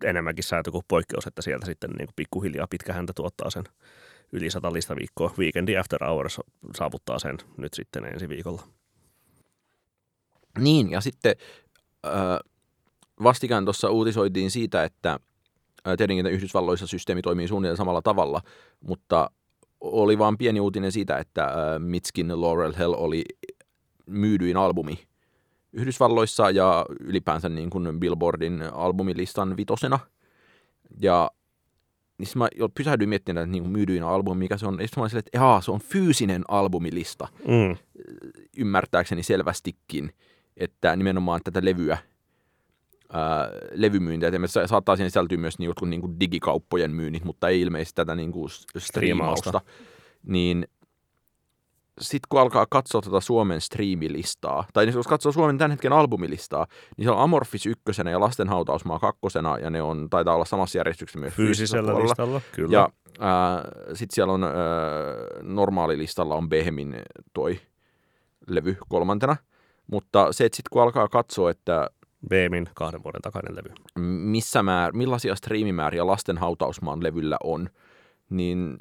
[SPEAKER 1] enemmänkin sääntö kuin poikkeus, että sieltä sitten niin pikkuhiljaa pitkä häntä tuottaa sen yli sata viikkoa. Weekendi After Hours saavuttaa sen nyt sitten ensi viikolla.
[SPEAKER 2] Niin, ja sitten äh, vastikään tuossa uutisoitiin siitä, että tietenkin Yhdysvalloissa systeemi toimii suunnilleen samalla tavalla, mutta oli vaan pieni uutinen siitä, että Mitskin Laurel Hell oli myydyin albumi Yhdysvalloissa ja ylipäänsä niin kuin Billboardin albumilistan vitosena. Ja niin mä jo pysähdyin miettimään, että niin kuin myydyin albumi, mikä se on. Ja mä olin että Jaa, se on fyysinen albumilista. Mm. Ymmärtääkseni selvästikin, että nimenomaan tätä levyä ää, levymyyntiä. että saattaa siihen sisältyä myös niin jotkut niin kuin digikauppojen myynnit, mutta ei ilmeisesti tätä niin kuin striimausta. Niin sitten kun alkaa katsoa tätä Suomen striimilistaa, tai niin jos katsoo Suomen tämän hetken albumilistaa, niin se on Amorphis ykkösenä ja Lastenhautausmaa kakkosena, ja ne on, taitaa olla samassa järjestyksessä myös
[SPEAKER 1] fyysisellä puolella. listalla, kyllä.
[SPEAKER 2] Ja sitten siellä on, ää, normaalilistalla on Behemin toi levy kolmantena, mutta se, että sitten kun alkaa katsoa, että
[SPEAKER 1] Beemin kahden vuoden takainen levy.
[SPEAKER 2] Missä määr, millaisia striimimääriä lasten hautausmaan levyllä on, niin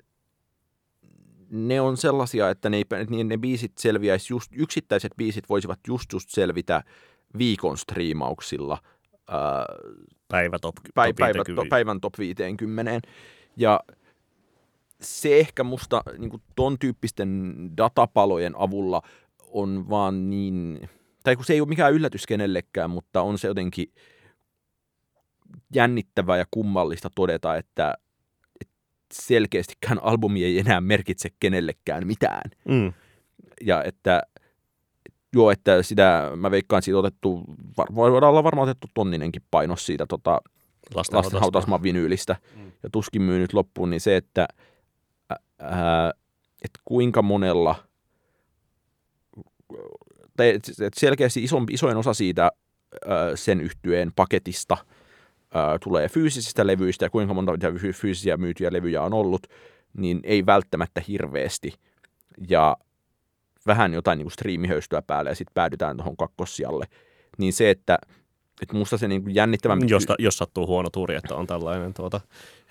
[SPEAKER 2] ne on sellaisia, että ne, niin ne biisit selviäisi just, yksittäiset biisit voisivat just just selvitä viikon striimauksilla. Ää,
[SPEAKER 1] päivä top,
[SPEAKER 2] päivä, top päivä, to, päivän top 50. Ja se ehkä musta niin ton tyyppisten datapalojen avulla on vaan niin tai kun se ei ole mikään yllätys kenellekään, mutta on se jotenkin jännittävää ja kummallista todeta, että, selkeästikään albumi ei enää merkitse kenellekään mitään. Mm. Ja että joo, että sitä mä veikkaan siitä otettu, voidaan olla varmaan otettu tonninenkin painos siitä tota, lastenhautasman vinyylistä mm. ja tuskin myynyt loppuun, niin se, että ää, että kuinka monella tai selkeästi iso, isoin osa siitä sen yhtyeen paketista tulee fyysisistä levyistä ja kuinka monta fyysisiä myytyjä levyjä on ollut, niin ei välttämättä hirveästi. Ja vähän jotain niin kuin striimihöystöä päälle ja sitten päädytään tuohon kakkossialle. Niin se, että että musta se niin jännittävä...
[SPEAKER 1] Josta, jos sattuu huono tuuri, että on tällainen tuota,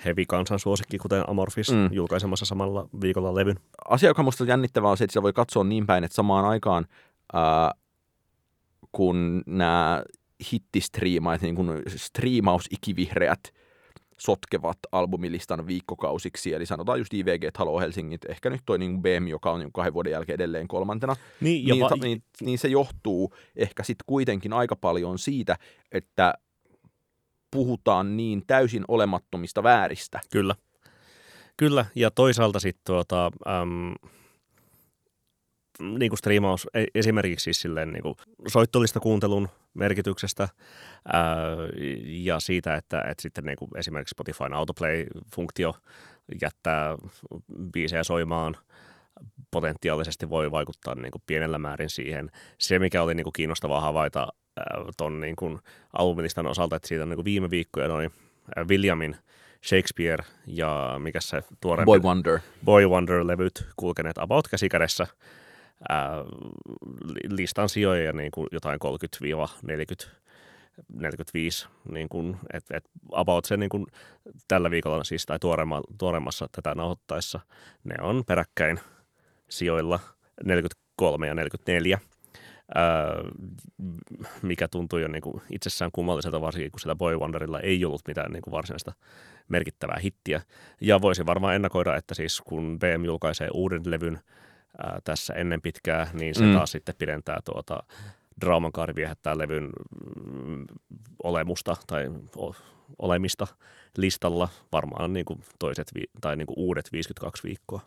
[SPEAKER 1] heavy kansan suosikki, kuten Amorphis, mm. julkaisemassa samalla viikolla levyn.
[SPEAKER 2] Asia, joka musta jännittävää on se, että sitä voi katsoa niin päin, että samaan aikaan ää, kun nämä hittistriimaajat, niin kuin striimaus-ikivihreät sotkevat albumilistan viikkokausiksi, eli sanotaan just IVG, Halo Helsingit, ehkä nyt toi niin BM, joka on niin kahden vuoden jälkeen edelleen kolmantena,
[SPEAKER 1] Niin,
[SPEAKER 2] niin,
[SPEAKER 1] va-
[SPEAKER 2] ta, niin, niin se johtuu ehkä sitten kuitenkin aika paljon siitä, että puhutaan niin täysin olemattomista vääristä.
[SPEAKER 1] Kyllä. Kyllä, ja toisaalta sitten tuota, äm, niin kuin striimaus e- esimerkiksi siis silleen niin kuin soittolista kuuntelun merkityksestä ää, ja siitä, että, että sitten niin kuin esimerkiksi Spotifyn autoplay-funktio jättää biisejä soimaan potentiaalisesti voi vaikuttaa niin kuin pienellä määrin siihen. Se, mikä oli niin kuin kiinnostavaa havaita tuon niin kuin albumilistan osalta, että siitä on niin kuin viime viikkoja noin Williamin Shakespeare ja mikä se tuoreempi
[SPEAKER 2] Boy Wonder.
[SPEAKER 1] Boy Wonder-levyt kulkeneet about käsikädessä ää, li- listan sijoja niin kuin jotain 30-40 45, niin kuin, et, et about se niin kuin tällä viikolla siis tai tuoreemma, tuoreemmassa tätä nauhoittaessa, ne on peräkkäin sijoilla 43 ja 44, ää, mikä tuntuu jo niin kuin itsessään kummalliselta, varsinkin kun sillä Boy Wonderilla ei ollut mitään niin kuin varsinaista merkittävää hittiä. Ja voisi varmaan ennakoida, että siis kun BM julkaisee uuden levyn ää, tässä ennen pitkää, niin se
[SPEAKER 2] Mm.
[SPEAKER 1] taas sitten pidentää tuota Drauman kaari viehättää levyn mm, olemusta tai olemista listalla varmaan niin kuin toiset vi- tai niin kuin uudet 52 viikkoa.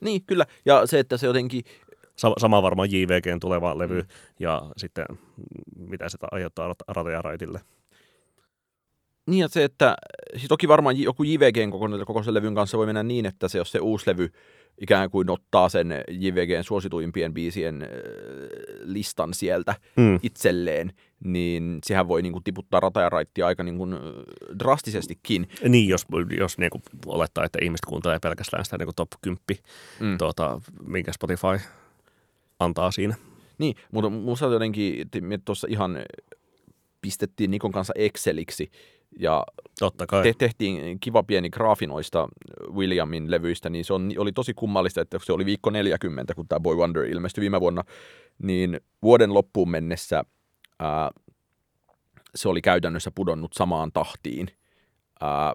[SPEAKER 2] Niin, kyllä. Ja se, että se jotenkin
[SPEAKER 1] Sa- sama varmaan JVGn tuleva levy
[SPEAKER 2] Mm.
[SPEAKER 1] ja sitten mm, mitä se aiheuttaa rat- ratoja raitille.
[SPEAKER 2] Niin, ja se, että siis toki varmaan joku JVGn koko, koko sen levyn kanssa voi mennä niin, että se, jos se uusi levy ikään kuin ottaa sen JVGn suosituimpien biisien äh, listan sieltä
[SPEAKER 1] Mm.
[SPEAKER 2] itselleen, niin sehän voi niin kuin, tiputtaa rata ja raittia aika niin kuin, äh, drastisestikin.
[SPEAKER 1] Niin, jos, jos niin kuin olettaa, että ihmiset kuuntelee pelkästään sitä niin kuin top 10,
[SPEAKER 2] Mm.
[SPEAKER 1] tuota, minkä Spotify antaa siinä.
[SPEAKER 2] Niin, mutta musta jotenkin, tuossa ihan pistettiin Nikon kanssa Exceliksi, ja
[SPEAKER 1] Totta kai.
[SPEAKER 2] te- tehtiin kiva pieni graafi noista Williamin levyistä, niin se on, oli tosi kummallista, että se oli viikko 40, kun tämä Boy Wonder ilmestyi viime vuonna, niin vuoden loppuun mennessä ää, se oli käytännössä pudonnut samaan tahtiin. Ää,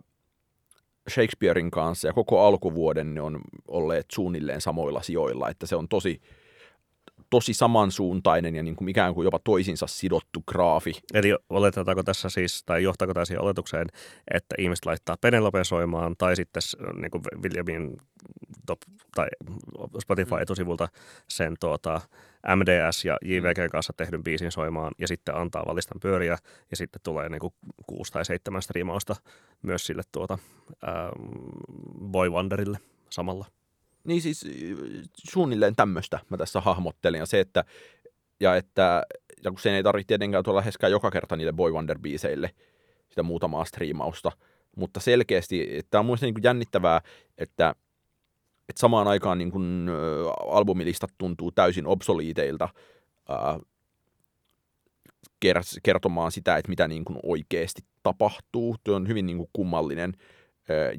[SPEAKER 2] Shakespearein kanssa, ja koko alkuvuoden ne on olleet suunnilleen samoilla sijoilla, että se on tosi, tosi samansuuntainen ja niin kuin ikään kuin jopa toisinsa sidottu graafi.
[SPEAKER 1] Eli oletetaanko tässä siis, tai johtaako tämä siihen oletukseen, että ihmiset laittaa Penelope soimaan, tai sitten niin kuin Williamin top, tai Spotify etusivulta sen tuota, MDS ja JVG kanssa tehdyn biisin soimaan, ja sitten antaa valistan pyöriä, ja sitten tulee niin kuin kuusi tai seitsemän striimausta myös sille tuota, ähm, Boy Wonderille samalla.
[SPEAKER 2] Niin siis suunnilleen tämmöistä mä tässä hahmottelin. Ja se, että, ja että ja kun sen ei tarvitse tietenkään tuolla läheskään joka kerta niille Boy Wonder-biiseille sitä muutamaa striimausta. Mutta selkeästi, tämä on mun mielestä niin jännittävää, että, että samaan aikaan niin kuin, ä, albumilistat tuntuu täysin obsoliiteilta ää, ker- kertomaan sitä, että mitä niin kuin oikeasti tapahtuu. Tuo on hyvin niin kuin kummallinen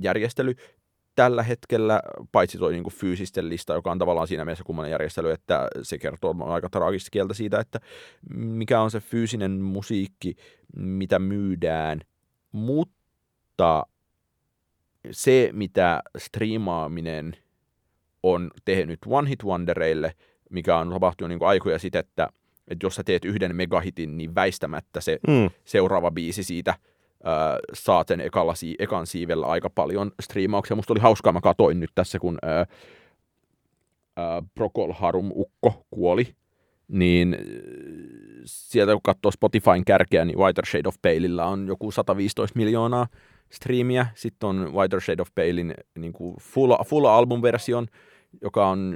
[SPEAKER 2] järjestely tällä hetkellä, paitsi tuo niin fyysisten lista, joka on tavallaan siinä mielessä kummallinen järjestely, että se kertoo aika traagista kieltä siitä, että mikä on se fyysinen musiikki, mitä myydään, mutta se, mitä striimaaminen on tehnyt One Hit Wondereille, mikä on tapahtunut niin aikoja sitten, että, että jos sä teet yhden megahitin, niin väistämättä se
[SPEAKER 1] Mm.
[SPEAKER 2] seuraava biisi siitä äh, saa sen ekalla, ekan siivellä aika paljon striimauksia. Musta oli hauskaa, mä katoin nyt tässä, kun äh, äh, Procol Harum Ukko kuoli, niin äh, sieltä kun katsoo Spotifyn kärkeä, niin Whiter Shade of Paleilla on joku 115 miljoonaa striimiä. Sitten on Whiter Shade of Palein niin kuin full, full album-version, joka on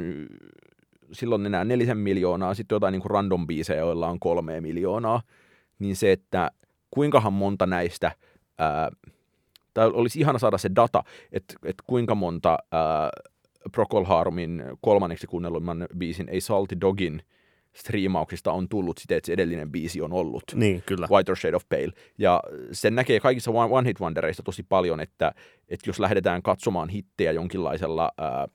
[SPEAKER 2] silloin enää nelisen miljoonaa, sitten jotain niin kuin random biisejä, joilla on kolme miljoonaa, niin se, että kuinkahan monta näistä, ää, tai olisi ihana saada se data, että, että kuinka monta ää, Procol Harumin kolmanneksi kuunnellumman biisin Ei Salty Dogin striimauksista on tullut siten, että se edellinen biisi on ollut.
[SPEAKER 1] Niin, kyllä.
[SPEAKER 2] Whiter Shade of Pale. Ja sen näkee kaikissa One One Hit Wondereista tosi paljon, että, että jos lähdetään katsomaan hittejä jonkinlaisella ää,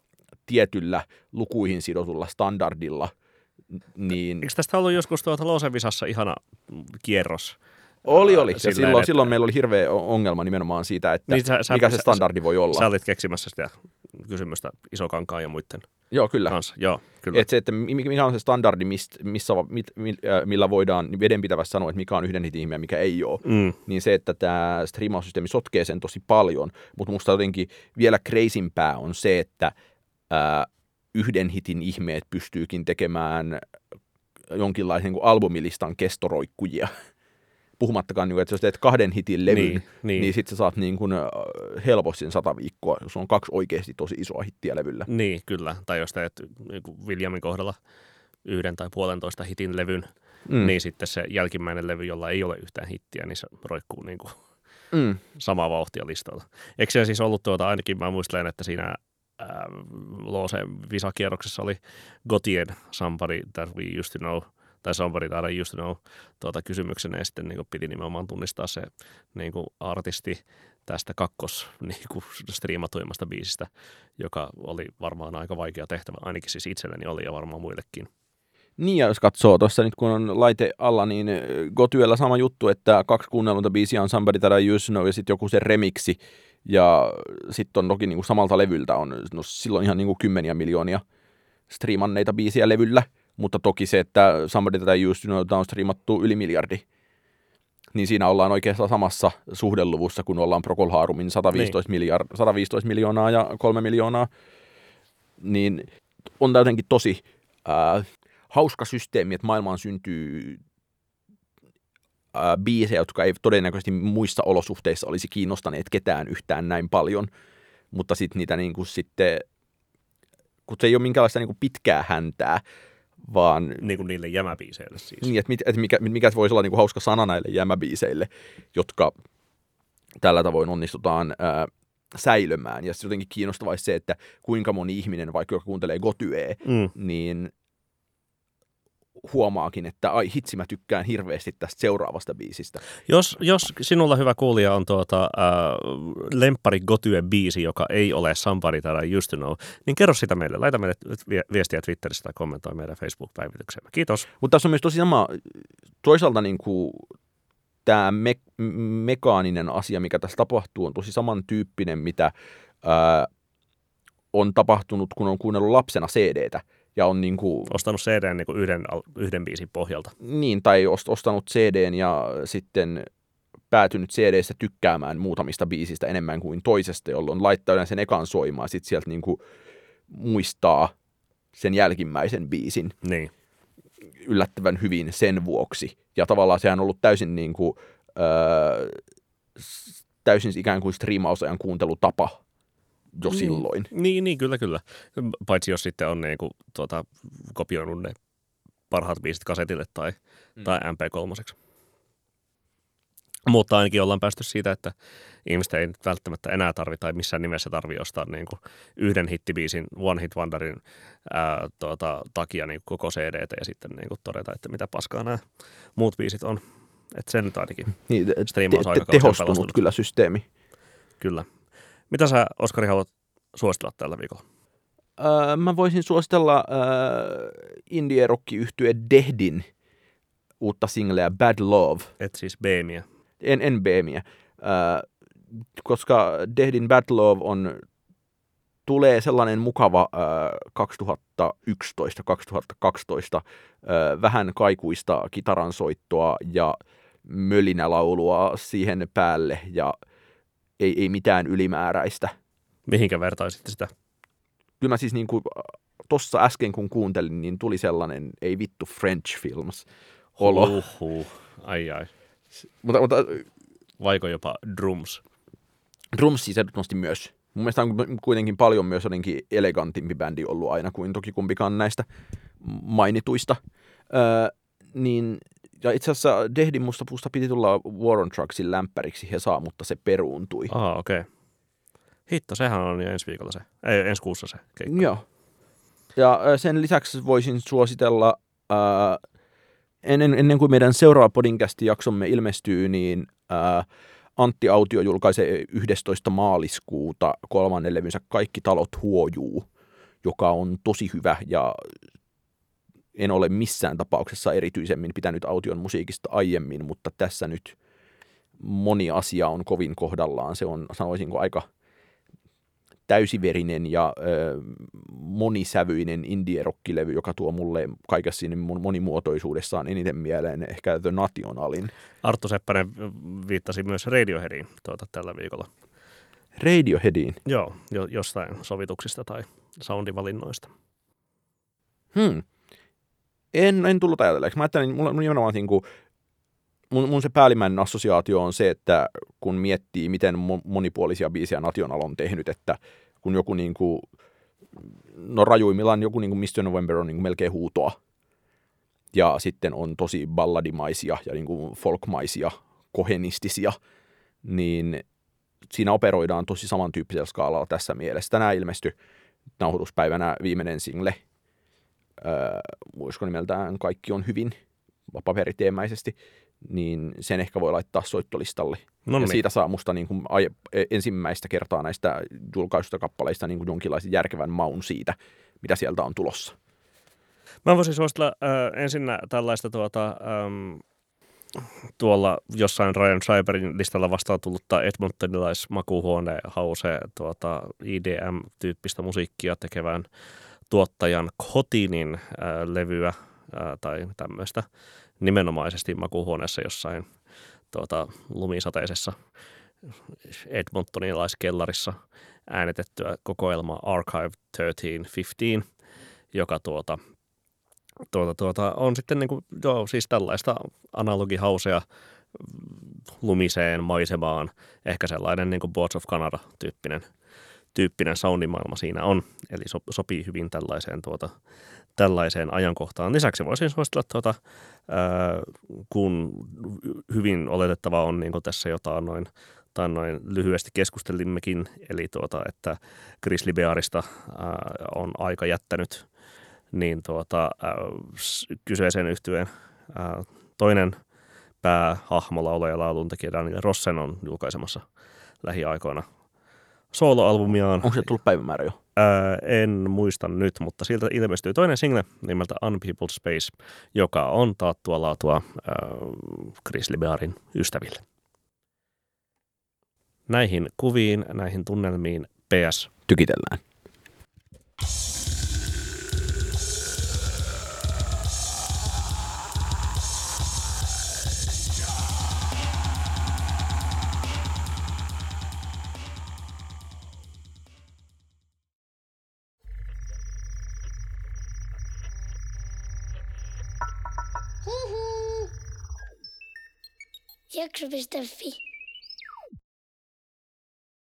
[SPEAKER 2] tietyllä lukuihin sidotulla standardilla Niin,
[SPEAKER 1] Eikö tästä ollut joskus tuota Losevisassa ihana kierros?
[SPEAKER 2] Oli, oli. Ja silloin,
[SPEAKER 1] että-
[SPEAKER 2] silloin meillä oli hirveä ongelma nimenomaan siitä, että
[SPEAKER 1] Niin sä- sä-
[SPEAKER 2] mikä se
[SPEAKER 1] sä-
[SPEAKER 2] standardi voi olla.
[SPEAKER 1] Sä olit keksimässä sitä kysymystä Isokankaan ja muiden
[SPEAKER 2] Joo, kyllä.
[SPEAKER 1] kanssa. Joo, kyllä.
[SPEAKER 2] Että se, että mi- mikä on se standardi, mist, missä, mit, äh, millä voidaan vedenpitävästi sanoa, että mikä on yhden hitin ihme ja mikä ei ole,
[SPEAKER 1] Mm.
[SPEAKER 2] niin se, että tämä striimaussysteemi sotkee sen tosi paljon, mutta musta jotenkin vielä kreisimpää on se, että ää, yhden hitin ihmeet pystyykin tekemään jonkinlaisen niin kuin albumilistan kestoroikkujia. Puhumattakaan, niin kuin, että jos teet kahden hitin levyn,
[SPEAKER 1] Niin,
[SPEAKER 2] niin,
[SPEAKER 1] niin.
[SPEAKER 2] sitten sä saat niin kuin, äh, helposti sen sata viikkoa, jos on kaksi oikeasti tosi isoa hittiä levyllä.
[SPEAKER 1] Niin, kyllä. Tai jos teet niin kuin Williamin kohdalla yhden tai puolentoista hitin levyn,
[SPEAKER 2] Mm.
[SPEAKER 1] niin sitten se jälkimmäinen levy, jolla ei ole yhtään hittiä, niin se roikkuu niin kuin
[SPEAKER 2] Mm.
[SPEAKER 1] samaa vauhtia listalla. Eikö se siis ollut tuota, ainakin mä muistelen, että siinä ää, Loose visakierroksessa oli Gotien Somebody That We Used to Know, tai Somebody Used to Know tuota, kysymyksenä, ja sitten niin piti nimenomaan tunnistaa se niin artisti tästä kakkos niin kuin, striimatuimmasta biisistä, joka oli varmaan aika vaikea tehtävä, ainakin siis itselleni oli ja varmaan muillekin.
[SPEAKER 2] Niin, ja jos katsoo tuossa nyt, kun on laite alla, niin äh, Gotyellä sama juttu, että kaksi kuunnelunta biisiä on Somebody That I Used to Know ja sitten joku se remiksi. Ja sitten on toki niin kuin samalta levyltä on no, silloin ihan niin kuin kymmeniä miljoonia striimanneita biisiä levyllä. Mutta toki se, että Somebody That I Used to Know on striimattu yli miljardi. Niin siinä ollaan oikeastaan samassa suhdeluvussa, kun ollaan Procol Harumin 115, niin. miljard, 115 miljoonaa ja 3 miljoonaa. Niin on jotenkin tosi äh, hauska systeemi, että maailmaan syntyy ää, biisejä, jotka ei todennäköisesti muissa olosuhteissa olisi kiinnostaneet ketään yhtään näin paljon, mutta sitten niitä niin kuin sitten, kun se ei ole minkäänlaista niin kuin pitkää häntää, vaan
[SPEAKER 1] Niin kuin niille jämäbiiseille siis.
[SPEAKER 2] niin, että, mit, että mikä, mikä voisi olla niin kuin hauska sana näille jämäbiiseille, jotka tällä tavoin onnistutaan ää, säilömään. Ja sitten jotenkin kiinnostavaa se, että kuinka moni ihminen, vaikka joka kuuntelee Gotyee,
[SPEAKER 1] Mm.
[SPEAKER 2] niin huomaakin, että ai hitsi, mä tykkään hirveästi tästä seuraavasta biisistä.
[SPEAKER 1] Jos, jos sinulla hyvä kuulija on tuota, äh, lemppari Gotye biisi, joka ei ole Somebody That I Used to Know, niin kerro sitä meille. Laita meille vie- viestiä Twitterissä tai kommentoi meidän Facebook-päivitykseemme. Kiitos.
[SPEAKER 2] Mutta tässä on myös tosi sama, toisaalta niin kuin tämä me- mekaaninen asia, mikä tässä tapahtuu, on tosi samantyyppinen, mitä ää, on tapahtunut, kun on kuunnellut lapsena CDtä. Ja on niin kuin,
[SPEAKER 1] Ostanut CD niin kuin yhden, yhden biisin pohjalta.
[SPEAKER 2] niin, tai ost- ostanut CDn ja sitten päätynyt CDssä tykkäämään muutamista biisistä enemmän kuin toisesta, jolloin laittaa yleensä sen ekan soimaan, ja sitten sieltä niin kuin muistaa sen jälkimmäisen biisin
[SPEAKER 1] Niin.
[SPEAKER 2] yllättävän hyvin sen vuoksi. Ja tavallaan sehän on ollut täysin niin kuin, öö, täysin ikään kuin striimausajan kuuntelutapa jo
[SPEAKER 1] Niin.
[SPEAKER 2] silloin.
[SPEAKER 1] Niin, niin, kyllä, kyllä. Paitsi jos sitten on niin kuin, tuota, kopioinut ne parhaat biisit kasetille tai, mm. tai MP3. Mutta ainakin ollaan päästy siitä, että ihmistä ei nyt välttämättä enää tarvitse tai missään nimessä tarvitse ostaa niin kuin yhden hittibiisin, One Hit Wonderin ää, tuota, takia niin koko CDtä ja sitten niin kuin todeta, että mitä paskaa nämä muut biisit on. Että sen nyt ainakin,
[SPEAKER 2] Niin, te- te-
[SPEAKER 1] on
[SPEAKER 2] tehostunut kyllä systeemi.
[SPEAKER 1] kyllä. Mitä sä, Oskari, haluat suositella tällä viikolla?
[SPEAKER 2] Öö, mä voisin suositella öö, indie rock yhtye Dehdin uutta singleä Bad Love.
[SPEAKER 1] Et siis Beemiä.
[SPEAKER 2] en, en BMiä, äh, koska Dehdin Bad Love on, tulee sellainen mukava äh, 2011-2012 äh, vähän kaikuista kitaransoittoa ja mölinälaulua siihen päälle ja ei, ei mitään ylimääräistä.
[SPEAKER 1] Mihinkä vertaisitte sitä?
[SPEAKER 2] Kyllä mä siis niin kuin, tossa äsken kun kuuntelin, niin tuli sellainen ei vittu French films olo.
[SPEAKER 1] Uhuh. Ai ai.
[SPEAKER 2] Mutta, mutta
[SPEAKER 1] Vaiko jopa drums?
[SPEAKER 2] Drums siis ehdottomasti myös. Mun mielestä on kuitenkin paljon myös jotenkin elegantimpi bändi ollut aina kuin toki kumpikaan näistä mainituista. Öö, niin, ja itse asiassa Dehdin musta puusta piti tulla War on Trucksin lämpäriksi Hesa, mutta se peruuntui.
[SPEAKER 1] Aha, okei. Okay. Hitto, sehän on jo ensi viikolla se. Ei, ensi kuussa se keikka.
[SPEAKER 2] Joo. Ja ö, sen lisäksi voisin suositella, ää, ennen, ennen kuin meidän seuraava podinkästi jaksomme ilmestyy, niin ää, Antti Autio julkaisee 11. maaliskuuta kolmannen levynsä Kaikki talot huojuu, joka on tosi hyvä ja en ole missään tapauksessa erityisemmin pitänyt Aution musiikista aiemmin, mutta tässä nyt moni asia on kovin kohdallaan. Se on, sanoisinko, aika täysiverinen ja ö, monisävyinen indie-rockilevy, joka tuo mulle kaikessa siinä monimuotoisuudessaan eniten mieleen ehkä The Nationalin.
[SPEAKER 1] Arttu Seppänen viittasi myös Radioheadiin tuota, tällä viikolla.
[SPEAKER 2] Radioheadiin?
[SPEAKER 1] Joo, jo, jostain sovituksista tai soundivalinnoista.
[SPEAKER 2] Hmm. En, en tullut ajatelleeksi. Mä ajattelin, mulla, mulla nimenomaan niin kuin, mun, mun se päällimmäinen assosiaatio on se, että kun miettii, miten monipuolisia biisejä National on tehnyt, että kun joku niin kuin, no rajuimmillaan joku niin kuin Mr. November on niin kuin melkein huutoa, ja sitten on tosi balladimaisia ja niin kuin folkmaisia, kohenistisia, niin siinä operoidaan tosi samantyyppisellä skaalalla tässä mielessä. Tänään ilmestyi nauhoituspäivänä viimeinen single, öö, muisko nimeltään Kaikki on hyvin, paperiteemäisesti, niin sen ehkä voi laittaa soittolistalle. No niin. Ja siitä saa musta niin kuin e, ensimmäistä kertaa näistä julkaisusta kappaleista niin kuin jonkinlaisen järkevän maun siitä, mitä sieltä on tulossa.
[SPEAKER 1] Mä voisin suositella äh, ensinnä tällaista tuota, ähm, tuolla jossain Ryan Schreiberin listalla vastaan tullutta Edmontonilaismakuuhuone hause tuota IDM-tyyppistä musiikkia tekevän tuottajan Kotinin äh, levyä äh, tai tämmöistä nimenomaisesti makuuhuoneessa jossain tuota, lumisateisessa Edmontonilaiskellarissa äänetettyä kokoelma Archive 1315, joka tuota, tuota, tuota, on sitten niin kuin, joo, siis tällaista analogihausea lumiseen maisemaan, ehkä sellainen niin kuin Boards of Canada-tyyppinen tyyppinen soundimaailma siinä on, eli so, sopii hyvin tällaiseen, tuota, tällaiseen ajankohtaan. Lisäksi voisin suositella, tuota, ää, kun hyvin oletettava on niin tässä jotain noin, tai noin lyhyesti keskustelimmekin, eli tuota, että Grizzly Bearista ää, on aika jättänyt niin tuota, ää, kyseisen yhtyeen ää, toinen päähahmo laulaja lauluntekijä Daniel Rossen on julkaisemassa lähiaikoina soloalbumiaan.
[SPEAKER 2] Onko se tullut päivämäärä jo?
[SPEAKER 1] Ää, en muista nyt, mutta siltä ilmestyy toinen single nimeltä Unpeopled Space, joka on taattua laatua ää, Chris Liberin ystäville. Näihin kuviin, näihin tunnelmiin PS.
[SPEAKER 2] Tykitellään.
[SPEAKER 3] Jakso.fi